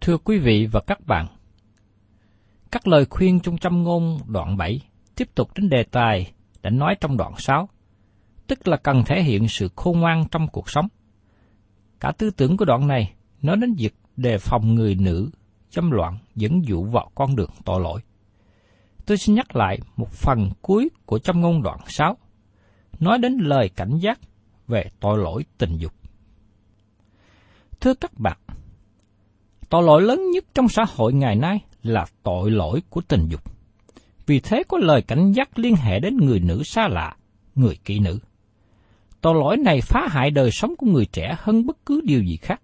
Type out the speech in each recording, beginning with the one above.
Thưa quý vị và các bạn, các lời khuyên trong châm ngôn đoạn 7 tiếp tục đến đề tài đã nói trong đoạn 6, tức là cần thể hiện sự khôn ngoan trong cuộc sống. Cả tư tưởng của đoạn này nói đến việc đề phòng người nữ dâm loạn dẫn dụ vào con đường tội lỗi. Tôi xin nhắc lại một phần cuối của châm ngôn đoạn 6, nói đến lời cảnh giác về tội lỗi tình dục. Thưa các bạn, tội lỗi lớn nhất trong xã hội ngày nay là tội lỗi của tình dục. Vì thế có lời cảnh giác liên hệ đến người nữ xa lạ, người kỹ nữ. Tội lỗi này phá hại đời sống của người trẻ hơn bất cứ điều gì khác.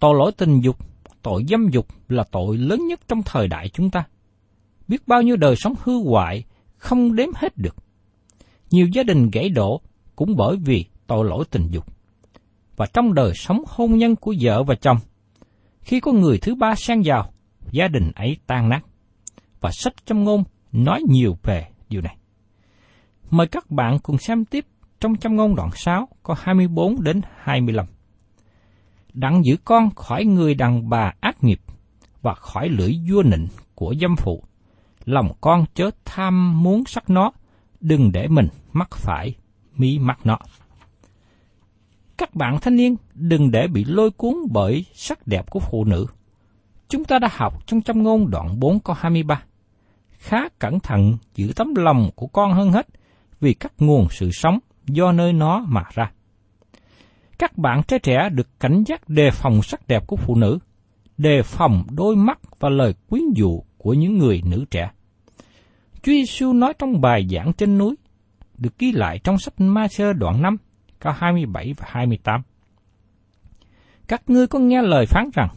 Tội lỗi tình dục, tội dâm dục là tội lớn nhất trong thời đại chúng ta. Biết bao nhiêu đời sống hư hoại, không đếm hết được. Nhiều gia đình gãy đổ cũng bởi vì tội lỗi tình dục. Và trong đời sống hôn nhân của vợ và chồng, khi có người thứ ba xen vào, gia đình ấy tan nát. Và sách châm ngôn nói nhiều về điều này. Mời các bạn cùng xem tiếp trong châm ngôn đoạn 6 có 24 đến 25. Đặng giữ con khỏi người đàn bà ác nghiệp và khỏi lưỡi vua nịnh của dâm phụ. Lòng con chớ tham muốn sắc nó, đừng để mình mắc phải mí mắt nó. Các bạn thanh niên đừng để bị lôi cuốn bởi sắc đẹp của phụ nữ. Chúng ta đã học trong châm ngôn đoạn 4 câu 23. Khá cẩn thận giữ tấm lòng của con hơn hết, vì các nguồn sự sống do nơi nó mà ra. Các bạn trẻ trẻ được cảnh giác đề phòng sắc đẹp của phụ nữ, đề phòng đôi mắt và lời quyến dụ của những người nữ trẻ. Chúa Giêsu nói trong bài giảng trên núi, được ghi lại trong sách Ma-sơ đoạn 5, câu 27 và 28. Các ngươi có nghe lời phán rằng,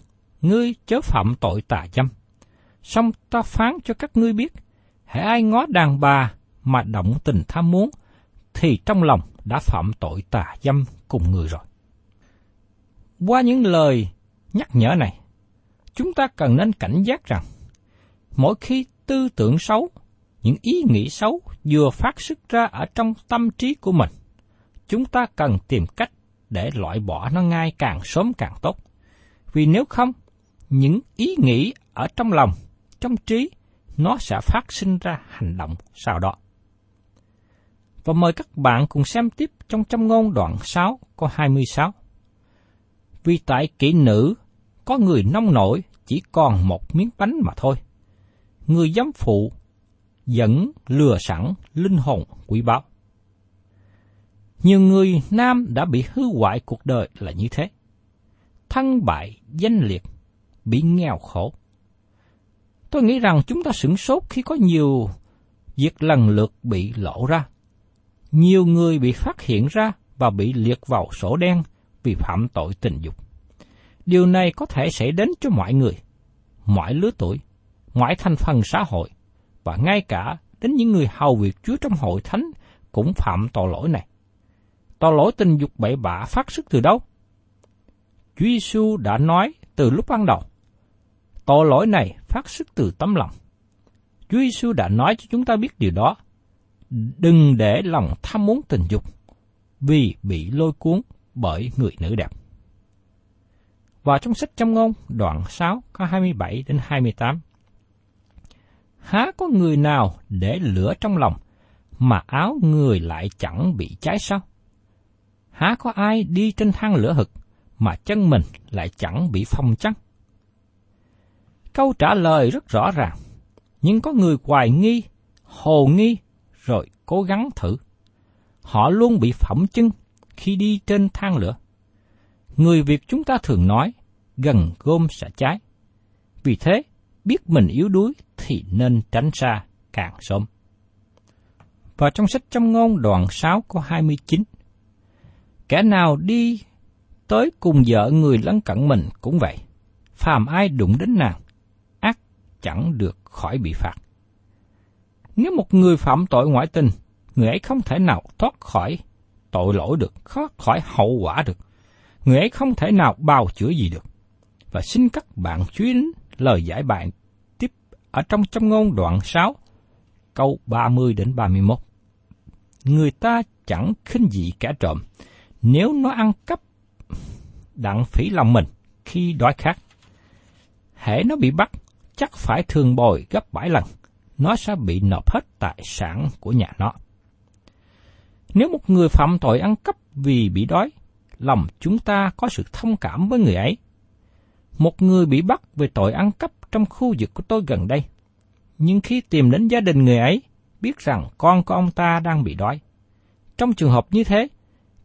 ngươi chớ phạm tội tà dâm. Xong ta phán cho các ngươi biết, hãy ai ngó đàn bà mà động tình tham muốn, thì trong lòng đã phạm tội tà dâm cùng người rồi. Qua những lời nhắc nhở này, chúng ta cần nên cảnh giác rằng, mỗi khi tư tưởng xấu, những ý nghĩ xấu vừa phát xuất ra ở trong tâm trí của mình, chúng ta cần tìm cách để loại bỏ nó ngay càng sớm càng tốt. Vì nếu không, những ý nghĩ ở trong lòng, trong trí, nó sẽ phát sinh ra hành động sau đó. Và mời các bạn cùng xem tiếp trong châm ngôn đoạn 6 có 26. Vì tại kỹ nữ có người nông nổi chỉ còn một miếng bánh mà thôi. Người giám phụ dẫn lừa sẵn linh hồn quý báu. Nhiều người nam đã bị hư hoại cuộc đời là như thế. Thân bại, danh liệt, bị nghèo khổ. Tôi nghĩ rằng chúng ta sửng sốt khi có nhiều việc lần lượt bị lộ ra. Nhiều người bị phát hiện ra và bị liệt vào sổ đen vì phạm tội tình dục. Điều này có thể xảy đến cho mọi người, mọi lứa tuổi, mọi thành phần xã hội, và ngay cả đến những người hầu việc Chúa trong hội thánh cũng phạm tội lỗi này. Tội lỗi tình dục bậy bạ phát xuất từ đâu? Chúa Giêsu đã nói từ lúc ban đầu. Tội lỗi này phát xuất từ tấm lòng. Chúa Giêsu đã nói cho chúng ta biết điều đó. Đừng để lòng tham muốn tình dục, vì bị lôi cuốn bởi người nữ đẹp. Và trong sách Châm ngôn, đoạn 6 có 27 đến 28. Há có người nào để lửa trong lòng mà áo người lại chẳng bị cháy sao? Há có ai đi trên thang lửa hực mà chân mình lại chẳng bị phong chăng? Câu trả lời rất rõ ràng, nhưng có người hoài nghi, hồ nghi, rồi cố gắng thử. Họ luôn bị phỏng chân khi đi trên thang lửa. Người Việt chúng ta thường nói, gần gom sẽ cháy. Vì thế, biết mình yếu đuối thì nên tránh xa càng sớm. Và trong sách trong ngôn đoạn 6 có 29, Kẻ nào đi tới cùng vợ người lân cận mình cũng vậy. Phàm ai đụng đến nàng, ác chẳng được khỏi bị phạt. Nếu một người phạm tội ngoại tình, người ấy không thể nào thoát khỏi tội lỗi được, thoát khỏi hậu quả được. Người ấy không thể nào bào chữa gì được. Và xin các bạn chú ý đến lời giải bài tiếp ở trong trong ngôn đoạn 6, câu 30 đến 31. Người ta chẳng khinh dị kẻ trộm, nếu nó ăn cắp đặng phỉ lòng mình khi đói khát. Hễ nó bị bắt, chắc phải thường bồi gấp bảy lần, nó sẽ bị nộp hết tài sản của nhà nó. Nếu một người phạm tội ăn cắp vì bị đói, lòng chúng ta có sự thông cảm với người ấy. Một người bị bắt về tội ăn cắp trong khu vực của tôi gần đây. Nhưng khi tìm đến gia đình người ấy, biết rằng con của ông ta đang bị đói. Trong trường hợp như thế,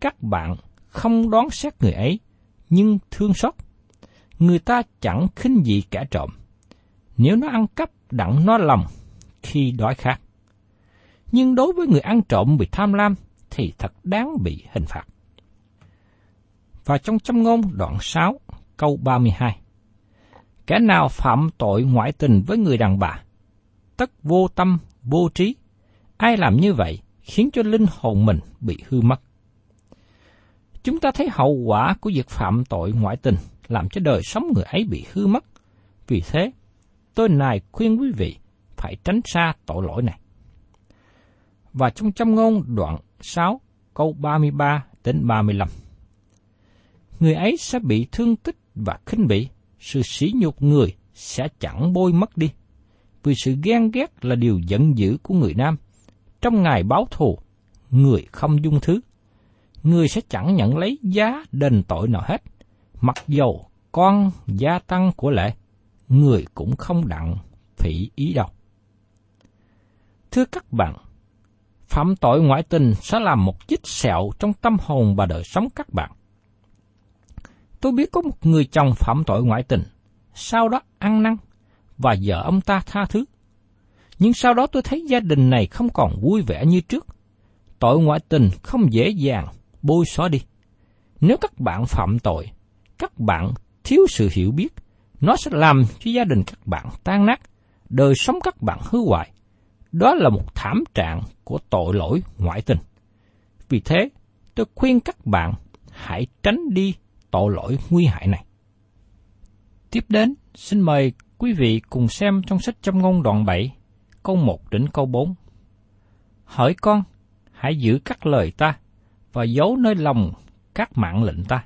các bạn không đoán xét người ấy, nhưng thương xót. Người ta chẳng khinh dị kẻ trộm. Nếu nó ăn cắp đặng nó lòng khi đói khát. Nhưng đối với người ăn trộm bị tham lam thì thật đáng bị hình phạt. Và trong châm ngôn đoạn 6 câu 32 Kẻ nào phạm tội ngoại tình với người đàn bà, tất vô tâm, vô trí, ai làm như vậy khiến cho linh hồn mình bị hư mất. Chúng ta thấy hậu quả của việc phạm tội ngoại tình làm cho đời sống người ấy bị hư mất. Vì thế, tôi này khuyên quý vị phải tránh xa tội lỗi này. Và trong châm ngôn đoạn 6 câu 33 đến 35. Người ấy sẽ bị thương tích và khinh bỉ, sự sỉ nhục người sẽ chẳng bôi mất đi. Vì sự ghen ghét là điều giận dữ của người nam. Trong ngày báo thù, người không dung thứ người sẽ chẳng nhận lấy giá đền tội nào hết. Mặc dầu con gia tăng của lệ, người cũng không đặng phỉ ý đâu. Thưa các bạn, phạm tội ngoại tình sẽ làm một vết sẹo trong tâm hồn và đời sống các bạn. Tôi biết có một người chồng phạm tội ngoại tình, sau đó ăn năn và vợ ông ta tha thứ. Nhưng sau đó tôi thấy gia đình này không còn vui vẻ như trước. Tội ngoại tình không dễ dàng bôi xóa đi. Nếu các bạn phạm tội, các bạn thiếu sự hiểu biết, nó sẽ làm cho gia đình các bạn tan nát, đời sống các bạn hư hoại. Đó là một thảm trạng của tội lỗi ngoại tình. Vì thế, tôi khuyên các bạn hãy tránh đi tội lỗi nguy hại này. Tiếp đến, xin mời quý vị cùng xem trong sách châm ngôn đoạn 7, câu 1 đến câu 4. Hỏi con, hãy giữ các lời ta, và giấu nơi lòng các mạng lệnh ta.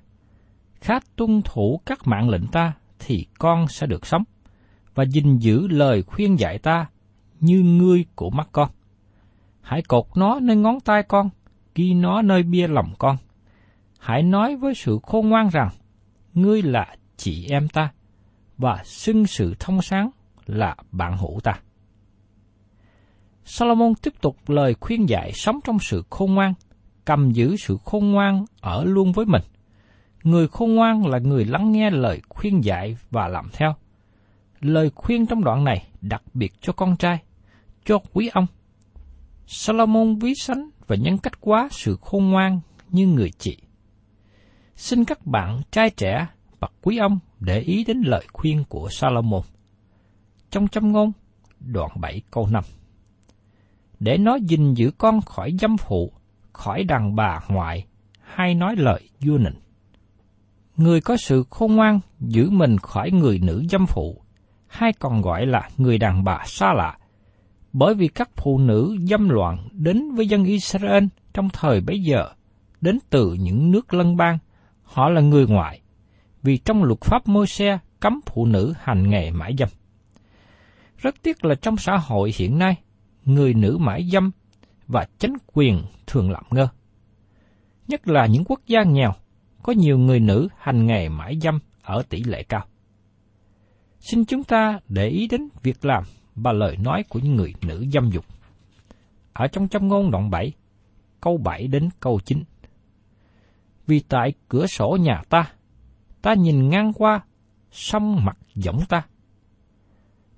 Khá tuân thủ các mạng lệnh ta thì con sẽ được sống, và gìn giữ lời khuyên dạy ta như ngươi của mắt con. Hãy cột nó nơi ngón tay con, ghi nó nơi bia lòng con. Hãy nói với sự khôn ngoan rằng, ngươi là chị em ta, và xưng sự thông sáng là bạn hữu ta. Solomon tiếp tục lời khuyên dạy sống trong sự khôn ngoan, cầm giữ sự khôn ngoan ở luôn với mình. Người khôn ngoan là người lắng nghe lời khuyên dạy và làm theo. Lời khuyên trong đoạn này đặc biệt cho con trai, cho quý ông. Solomon ví sánh và nhân cách quá sự khôn ngoan như người chị. Xin các bạn trai trẻ và quý ông để ý đến lời khuyên của Solomon. Trong châm ngôn, đoạn 7 câu 5 để nó gìn giữ con khỏi dâm phụ, khỏi đàn bà ngoại, hay nói lời vua nịnh. Người có sự khôn ngoan giữ mình khỏi người nữ dâm phụ, hay còn gọi là người đàn bà xa lạ, bởi vì các phụ nữ dâm loạn đến với dân Israel trong thời bấy giờ, đến từ những nước lân bang, họ là người ngoại, vì trong luật pháp môi xe cấm phụ nữ hành nghề mãi dâm. Rất tiếc là trong xã hội hiện nay, người nữ mãi dâm và chánh quyền thường lạm ngơ. Nhất là những quốc gia nghèo, có nhiều người nữ hành nghề mãi dâm ở tỷ lệ cao. Xin chúng ta để ý đến việc làm và lời nói của những người nữ dâm dục. Ở trong châm ngôn đoạn 7, câu 7 đến câu 9. Vì tại cửa sổ nhà ta, ta nhìn ngang qua, sông mặt giống ta.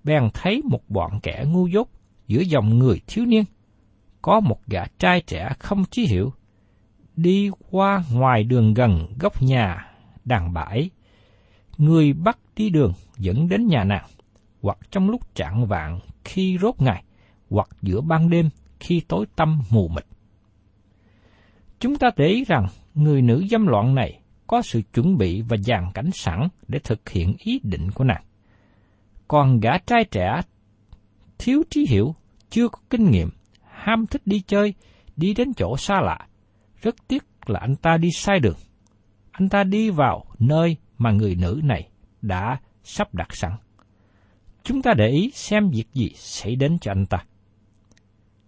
Bèn thấy một bọn kẻ ngu dốt giữa dòng người thiếu niên, có một gã trai trẻ không trí hiểu, đi qua ngoài đường gần góc nhà đàn bãi. Người bắt đi đường dẫn đến nhà nàng, hoặc trong lúc trạng vạn khi rốt ngày, hoặc giữa ban đêm khi tối tăm mù mịt. Chúng ta để ý rằng người nữ dâm loạn này có sự chuẩn bị và dàn cảnh sẵn để thực hiện ý định của nàng. Còn gã trai trẻ thiếu trí hiểu, chưa có kinh nghiệm, ham thích đi chơi, đi đến chỗ xa lạ. Rất tiếc là anh ta đi sai đường. Anh ta đi vào nơi mà người nữ này đã sắp đặt sẵn. Chúng ta để ý xem việc gì xảy đến cho anh ta.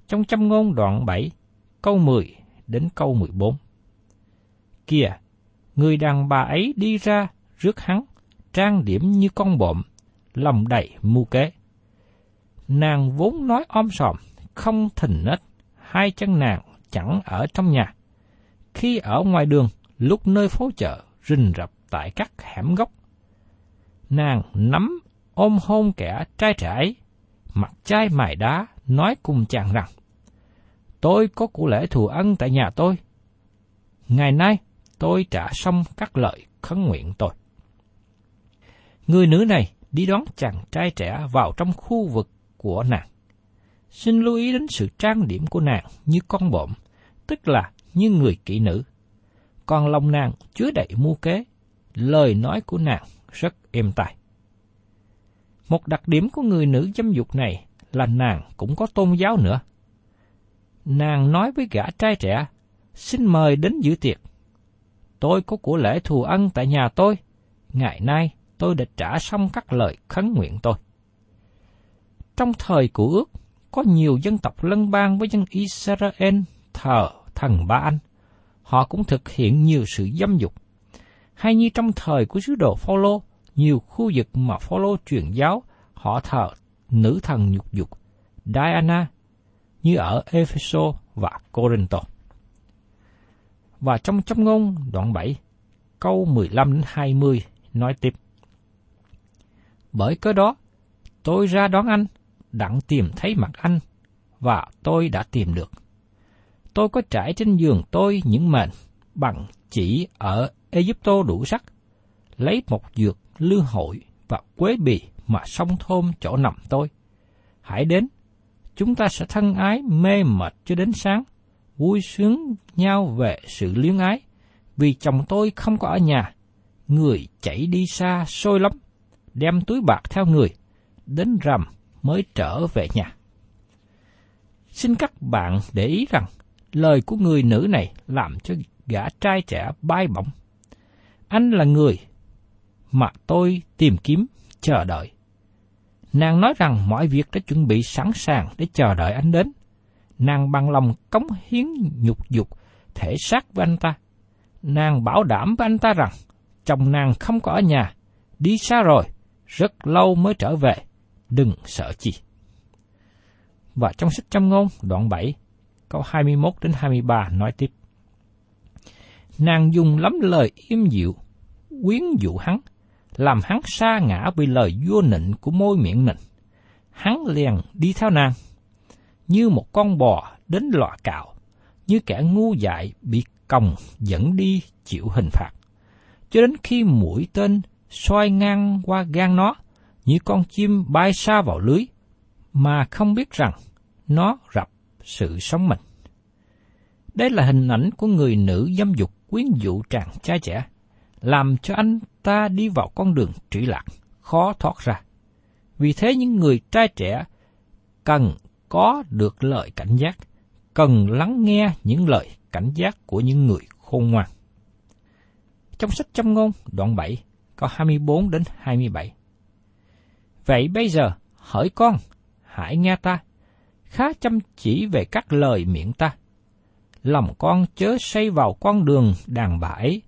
Trong châm ngôn đoạn 7, câu 10 đến câu 14. Kìa, người đàn bà ấy đi ra rước hắn, trang điểm như con bộm, lòng đầy mưu kế. Nàng vốn nói om sòm, không thình nết, hai chân nàng chẳng ở trong nhà. Khi ở ngoài đường, lúc nơi phố chợ, rình rập tại các hẻm góc. Nàng nắm ôm hôn kẻ trai trẻ mặt chai mài đá, nói cùng chàng rằng, Tôi có của lễ thù ân tại nhà tôi. Ngày nay, tôi trả xong các lợi khấn nguyện tôi. Người nữ này đi đón chàng trai trẻ vào trong khu vực của nàng. Xin lưu ý đến sự trang điểm của nàng như con bộm, tức là như người kỹ nữ. Còn lòng nàng chứa đầy mưu kế, lời nói của nàng rất êm tai. Một đặc điểm của người nữ dâm dục này là nàng cũng có tôn giáo nữa. Nàng nói với gã trai trẻ, xin mời đến dự tiệc. Tôi có của lễ thù ân tại nhà tôi, ngày nay tôi đã trả xong các lời khấn nguyện tôi. Trong thời của ước, có nhiều dân tộc lân bang với dân Israel thờ thần Ba Anh. Họ cũng thực hiện nhiều sự dâm dục. Hay như trong thời của sứ đồ Phaolô, nhiều khu vực mà Phaolô truyền giáo, họ thờ nữ thần nhục dục, Diana, như ở Epheso và Corinto. Và trong châm ngôn đoạn 7, câu 15 đến 20 nói tiếp. Bởi cớ đó, tôi ra đón anh đặng tìm thấy mặt anh, và tôi đã tìm được. Tôi có trải trên giường tôi những mền bằng chỉ ở Egypto đủ sắc, lấy một dược lưu hội và quế bì mà song thôm chỗ nằm tôi. Hãy đến, chúng ta sẽ thân ái mê mệt cho đến sáng, vui sướng nhau về sự luyến ái, vì chồng tôi không có ở nhà, người chạy đi xa xôi lắm, đem túi bạc theo người, đến rằm mới trở về nhà. Xin các bạn để ý rằng, lời của người nữ này làm cho gã trai trẻ bay bổng. Anh là người mà tôi tìm kiếm, chờ đợi. Nàng nói rằng mọi việc đã chuẩn bị sẵn sàng để chờ đợi anh đến. Nàng bằng lòng cống hiến nhục dục, thể xác với anh ta. Nàng bảo đảm với anh ta rằng, chồng nàng không có ở nhà, đi xa rồi, rất lâu mới trở về, đừng sợ chi. Và trong sách châm ngôn đoạn 7, câu 21 đến 23 nói tiếp. Nàng dùng lắm lời im dịu, quyến dụ hắn, làm hắn sa ngã vì lời vua nịnh của môi miệng nịnh. Hắn liền đi theo nàng, như một con bò đến lọa cạo, như kẻ ngu dại bị còng dẫn đi chịu hình phạt. Cho đến khi mũi tên xoay ngang qua gan nó, như con chim bay xa vào lưới, mà không biết rằng nó rập sự sống mình. Đây là hình ảnh của người nữ dâm dục quyến dụ chàng trai trẻ, làm cho anh ta đi vào con đường trĩ lạc, khó thoát ra. Vì thế những người trai trẻ cần có được lời cảnh giác, cần lắng nghe những lời cảnh giác của những người khôn ngoan. Trong sách châm ngôn đoạn 7, câu 24 đến 27. Vậy bây giờ, hỏi con, hãy nghe ta, khá chăm chỉ về các lời miệng ta. Lòng con chớ xây vào con đường đàn bà ấy,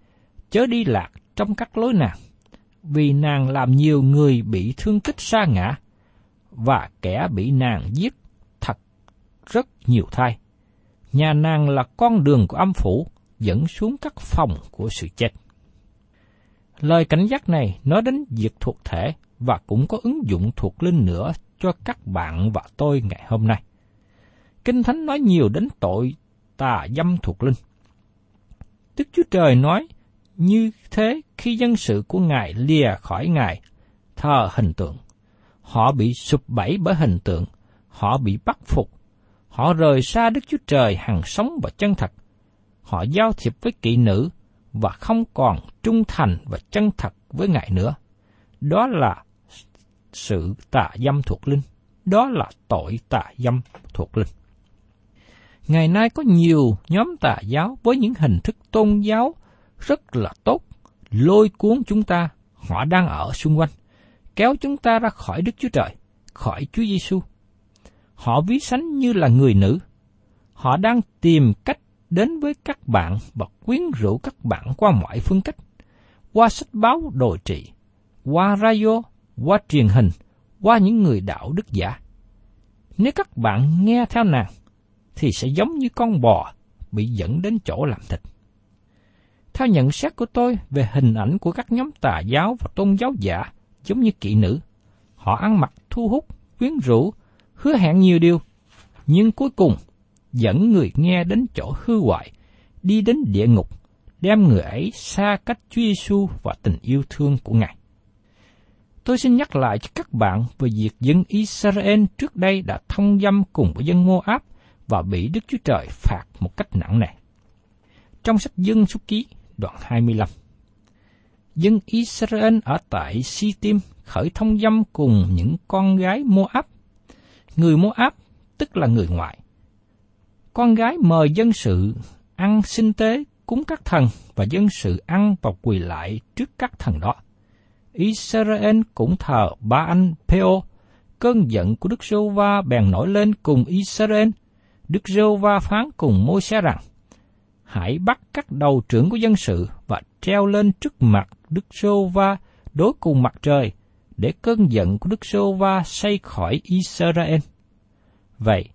chớ đi lạc trong các lối nàng, vì nàng làm nhiều người bị thương tích xa ngã, và kẻ bị nàng giết thật rất nhiều thai. Nhà nàng là con đường của âm phủ, dẫn xuống các phòng của sự chết. Lời cảnh giác này nói đến việc thuộc thể và cũng có ứng dụng thuộc linh nữa cho các bạn và tôi ngày hôm nay. Kinh Thánh nói nhiều đến tội tà dâm thuộc linh. Đức Chúa Trời nói như thế khi dân sự của Ngài lìa khỏi Ngài, thờ hình tượng. Họ bị sụp bẫy bởi hình tượng, họ bị bắt phục, họ rời xa Đức Chúa Trời hằng sống và chân thật. Họ giao thiệp với kỵ nữ và không còn trung thành và chân thật với Ngài nữa. Đó là sự tà dâm thuộc linh. Đó là tội tà dâm thuộc linh. Ngày nay có nhiều nhóm tà giáo với những hình thức tôn giáo rất là tốt, lôi cuốn chúng ta, họ đang ở xung quanh, kéo chúng ta ra khỏi Đức Chúa Trời, khỏi Chúa Giêsu. Họ ví sánh như là người nữ. Họ đang tìm cách đến với các bạn và quyến rũ các bạn qua mọi phương cách, qua sách báo đồ trị, qua radio, qua truyền hình, qua những người đạo đức giả. Nếu các bạn nghe theo nàng, thì sẽ giống như con bò bị dẫn đến chỗ làm thịt. Theo nhận xét của tôi về hình ảnh của các nhóm tà giáo và tôn giáo giả giống như kỵ nữ, họ ăn mặc thu hút, quyến rũ, hứa hẹn nhiều điều, nhưng cuối cùng dẫn người nghe đến chỗ hư hoại, đi đến địa ngục, đem người ấy xa cách Chúa Giêsu và tình yêu thương của Ngài. Tôi xin nhắc lại cho các bạn về việc dân Israel trước đây đã thông dâm cùng với dân Moab và bị Đức Chúa Trời phạt một cách nặng nề. Trong sách Dân Số Ký, đoạn 25 Dân Israel ở tại Sitim khởi thông dâm cùng những con gái Moab. Người Moab tức là người ngoại. Con gái mời dân sự ăn sinh tế cúng các thần và dân sự ăn và quỳ lại trước các thần đó. Israel cũng thờ ba anh Peo. Cơn giận của Đức Sô Va bèn nổi lên cùng Israel. Đức Sô Va phán cùng môi xe rằng, Hãy bắt các đầu trưởng của dân sự và treo lên trước mặt Đức Sô Va đối cùng mặt trời, để cơn giận của Đức Sô Va xây khỏi Israel. Vậy,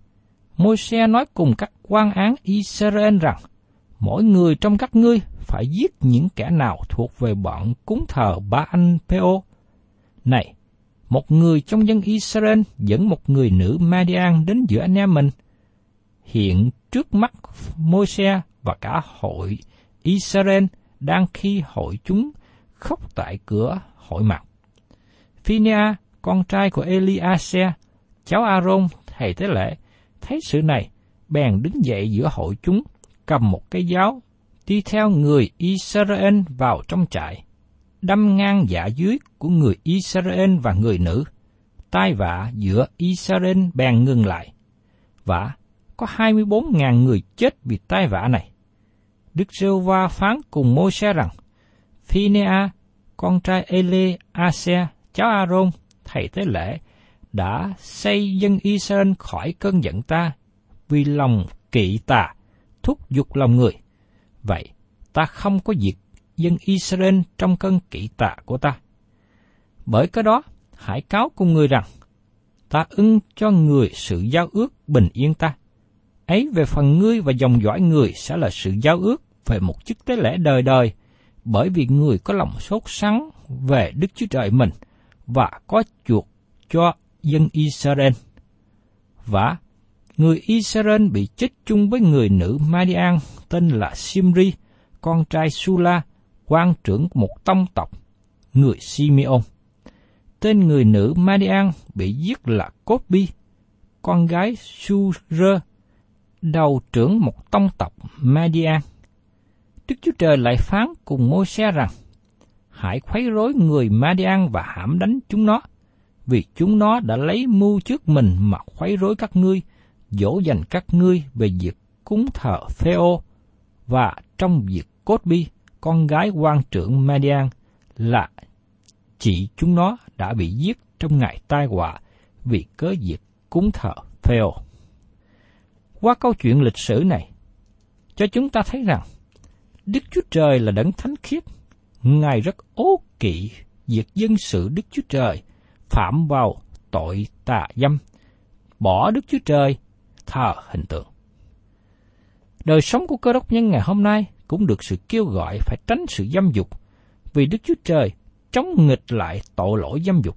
môi xe nói cùng các quan án Israel rằng, mỗi người trong các ngươi phải giết những kẻ nào thuộc về bọn cúng thờ ba anh Peo. Này, một người trong dân Israel dẫn một người nữ Madian đến giữa anh em mình. Hiện trước mắt môi xe và cả hội Israel đang khi hội chúng khóc tại cửa hội mặt. Phinea, con trai của Eliase, cháu Aaron, thầy tế lễ, thấy sự này, bèn đứng dậy giữa hội chúng, cầm một cái giáo đi theo người Israel vào trong trại, đâm ngang dạ dưới của người Israel và người nữ. Tai vạ giữa Israel bèn ngừng lại. Và có 24.000 người chết vì tai vạ này. Đức Rêu Va phán cùng môi xe rằng, Phinea, con trai Ele Ase, cháu Aaron, thầy tế lễ, đã xây dân Israel khỏi cơn giận ta, vì lòng kỵ tà, thúc giục lòng người. Vậy, ta không có diệt dân Israel trong cơn kỵ tạ của ta. Bởi cái đó, hãy cáo cùng người rằng, ta ưng cho người sự giao ước bình yên ta. Ấy về phần ngươi và dòng dõi người sẽ là sự giao ước về một chức tế lễ đời đời, bởi vì người có lòng sốt sắng về Đức Chúa Trời mình và có chuộc cho dân Israel. Và người Israel bị chết chung với người nữ Madian tên là Simri, con trai Sula, quan trưởng một tông tộc, người Simeon. Tên người nữ Madian bị giết là Cốt-bi, con gái Su-rơ, đầu trưởng một tông tộc Madian. Đức Chúa Trời lại phán cùng môi xe rằng, Hãy khuấy rối người Madian và hãm đánh chúng nó, vì chúng nó đã lấy mưu trước mình mà khuấy rối các ngươi, dỗ dành các ngươi về việc cúng thờ Theo và trong việc Cốt Bi, con gái quan trưởng Median là chị chúng nó đã bị giết trong ngày tai họa vì cớ việc cúng thờ Theo Qua câu chuyện lịch sử này, cho chúng ta thấy rằng Đức Chúa Trời là đấng thánh khiết, Ngài rất ố kỵ việc dân sự Đức Chúa Trời phạm vào tội tà dâm, bỏ Đức Chúa Trời thờ hình tượng. Đời sống của cơ đốc nhân ngày hôm nay cũng được sự kêu gọi phải tránh sự dâm dục, vì Đức Chúa Trời chống nghịch lại tội lỗi dâm dục.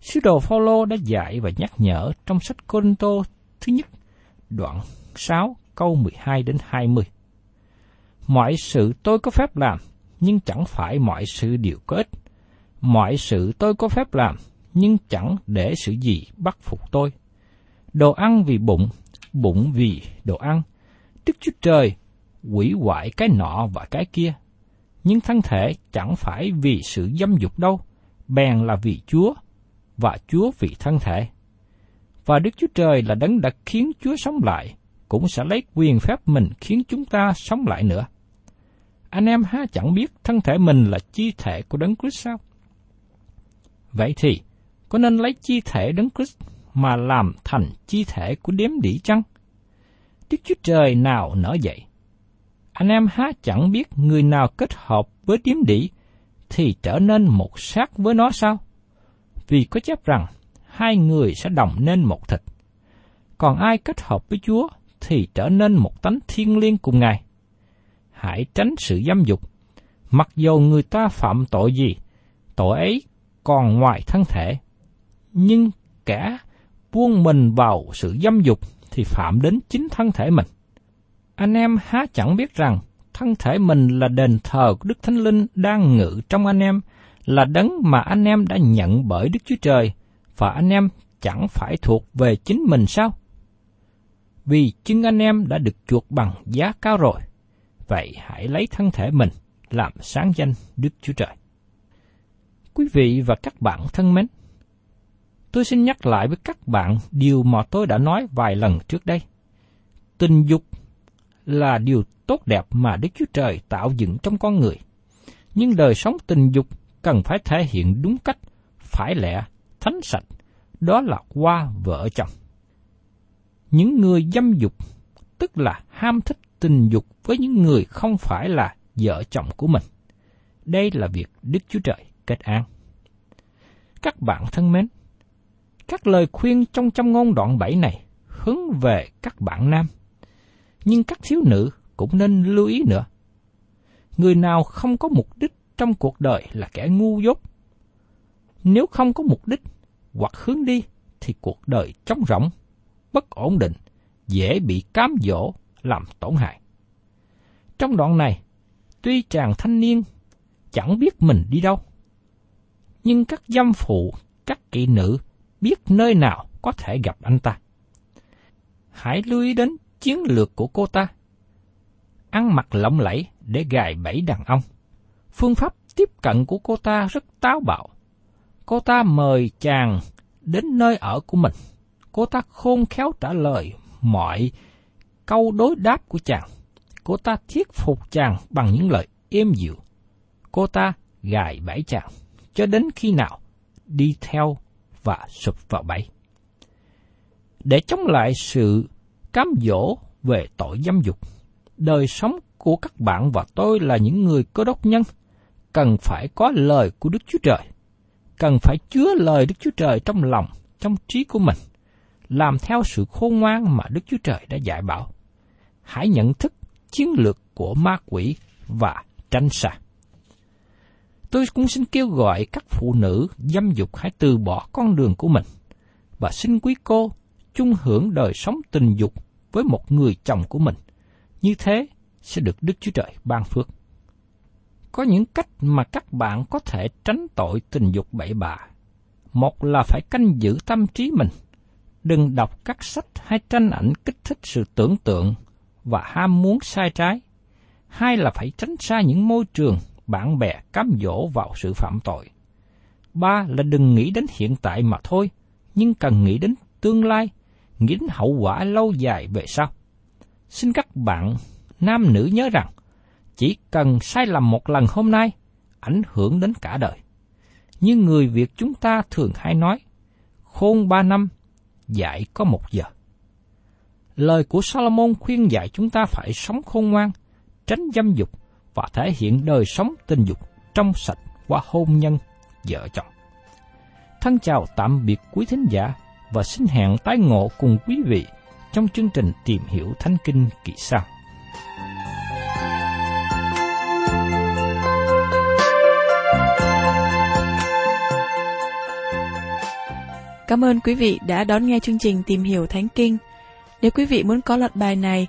Sứ đồ Phaolô đã dạy và nhắc nhở trong sách Corinto thứ nhất, đoạn 6 câu 12 đến 20. Mọi sự tôi có phép làm, nhưng chẳng phải mọi sự đều có ích. Mọi sự tôi có phép làm, nhưng chẳng để sự gì bắt phục tôi. Đồ ăn vì bụng, bụng vì đồ ăn. Đức Chúa Trời quỷ hoại cái nọ và cái kia. Nhưng thân thể chẳng phải vì sự dâm dục đâu, bèn là vì Chúa, và Chúa vì thân thể. Và Đức Chúa Trời là đấng đã khiến Chúa sống lại, cũng sẽ lấy quyền phép mình khiến chúng ta sống lại nữa. Anh em há chẳng biết thân thể mình là chi thể của đấng Christ sao? Vậy thì, có nên lấy chi thể đấng Christ mà làm thành chi thể của đếm đỉ chăng? Đức Chúa Trời nào nở dậy? Anh em há chẳng biết người nào kết hợp với điếm đỉ thì trở nên một xác với nó sao? Vì có chép rằng hai người sẽ đồng nên một thịt. Còn ai kết hợp với Chúa thì trở nên một tánh thiên liêng cùng Ngài. Hãy tránh sự dâm dục. Mặc dù người ta phạm tội gì, tội ấy còn ngoài thân thể. Nhưng kẻ buông mình vào sự dâm dục thì phạm đến chính thân thể mình. Anh em há chẳng biết rằng thân thể mình là đền thờ của Đức Thánh Linh đang ngự trong anh em, là đấng mà anh em đã nhận bởi Đức Chúa Trời, và anh em chẳng phải thuộc về chính mình sao? Vì chính anh em đã được chuộc bằng giá cao rồi, vậy hãy lấy thân thể mình làm sáng danh Đức Chúa Trời. Quý vị và các bạn thân mến, tôi xin nhắc lại với các bạn điều mà tôi đã nói vài lần trước đây. Tình dục là điều tốt đẹp mà Đức Chúa Trời tạo dựng trong con người. Nhưng đời sống tình dục cần phải thể hiện đúng cách, phải lẽ, thánh sạch, đó là qua vợ chồng. Những người dâm dục, tức là ham thích tình dục với những người không phải là vợ chồng của mình. Đây là việc Đức Chúa Trời kết án. Các bạn thân mến, các lời khuyên trong trong ngôn đoạn 7 này hướng về các bạn nam. Nhưng các thiếu nữ cũng nên lưu ý nữa. Người nào không có mục đích trong cuộc đời là kẻ ngu dốt. Nếu không có mục đích hoặc hướng đi thì cuộc đời trống rỗng, bất ổn định, dễ bị cám dỗ làm tổn hại. Trong đoạn này, tuy chàng thanh niên chẳng biết mình đi đâu, nhưng các dâm phụ, các kỵ nữ biết nơi nào có thể gặp anh ta. Hãy lưu ý đến chiến lược của cô ta. Ăn mặc lộng lẫy để gài bẫy đàn ông. Phương pháp tiếp cận của cô ta rất táo bạo. Cô ta mời chàng đến nơi ở của mình. Cô ta khôn khéo trả lời mọi câu đối đáp của chàng. Cô ta thuyết phục chàng bằng những lời êm dịu. Cô ta gài bẫy chàng cho đến khi nào đi theo và sụp vào bẫy. Để chống lại sự cám dỗ về tội dâm dục, đời sống của các bạn và tôi là những người cơ đốc nhân, cần phải có lời của Đức Chúa Trời. cần phải chứa lời Đức Chúa Trời trong lòng, trong trí của mình, làm theo sự khôn ngoan mà Đức Chúa Trời đã dạy bảo. Hãy nhận thức chiến lược của ma quỷ và tránh xa. Tôi cũng xin kêu gọi các phụ nữ dâm dục hãy từ bỏ con đường của mình và xin quý cô chung hưởng đời sống tình dục với một người chồng của mình. Như thế sẽ được Đức Chúa Trời ban phước. Có những cách mà các bạn có thể tránh tội tình dục bậy bạ. Một là phải canh giữ tâm trí mình. Đừng đọc các sách hay tranh ảnh kích thích sự tưởng tượng và ham muốn sai trái. Hai là phải tránh xa những môi trường bạn bè cám dỗ vào sự phạm tội. Ba là đừng nghĩ đến hiện tại mà thôi, nhưng cần nghĩ đến tương lai, nghĩ đến hậu quả lâu dài về sau. Xin các bạn nam nữ nhớ rằng, chỉ cần sai lầm một lần hôm nay, ảnh hưởng đến cả đời. Như người Việt chúng ta thường hay nói, khôn ba năm, dạy có một giờ. Lời của Solomon khuyên dạy chúng ta phải sống khôn ngoan, tránh dâm dục và thể hiện đời sống tình dục trong sạch qua hôn nhân vợ chồng. Thân chào tạm biệt quý thính giả và xin hẹn tái ngộ cùng quý vị trong chương trình tìm hiểu Thánh Kinh kỳ sau. Cảm ơn quý vị đã đón nghe chương trình Tìm hiểu Thánh Kinh. Nếu quý vị muốn có loạt bài này,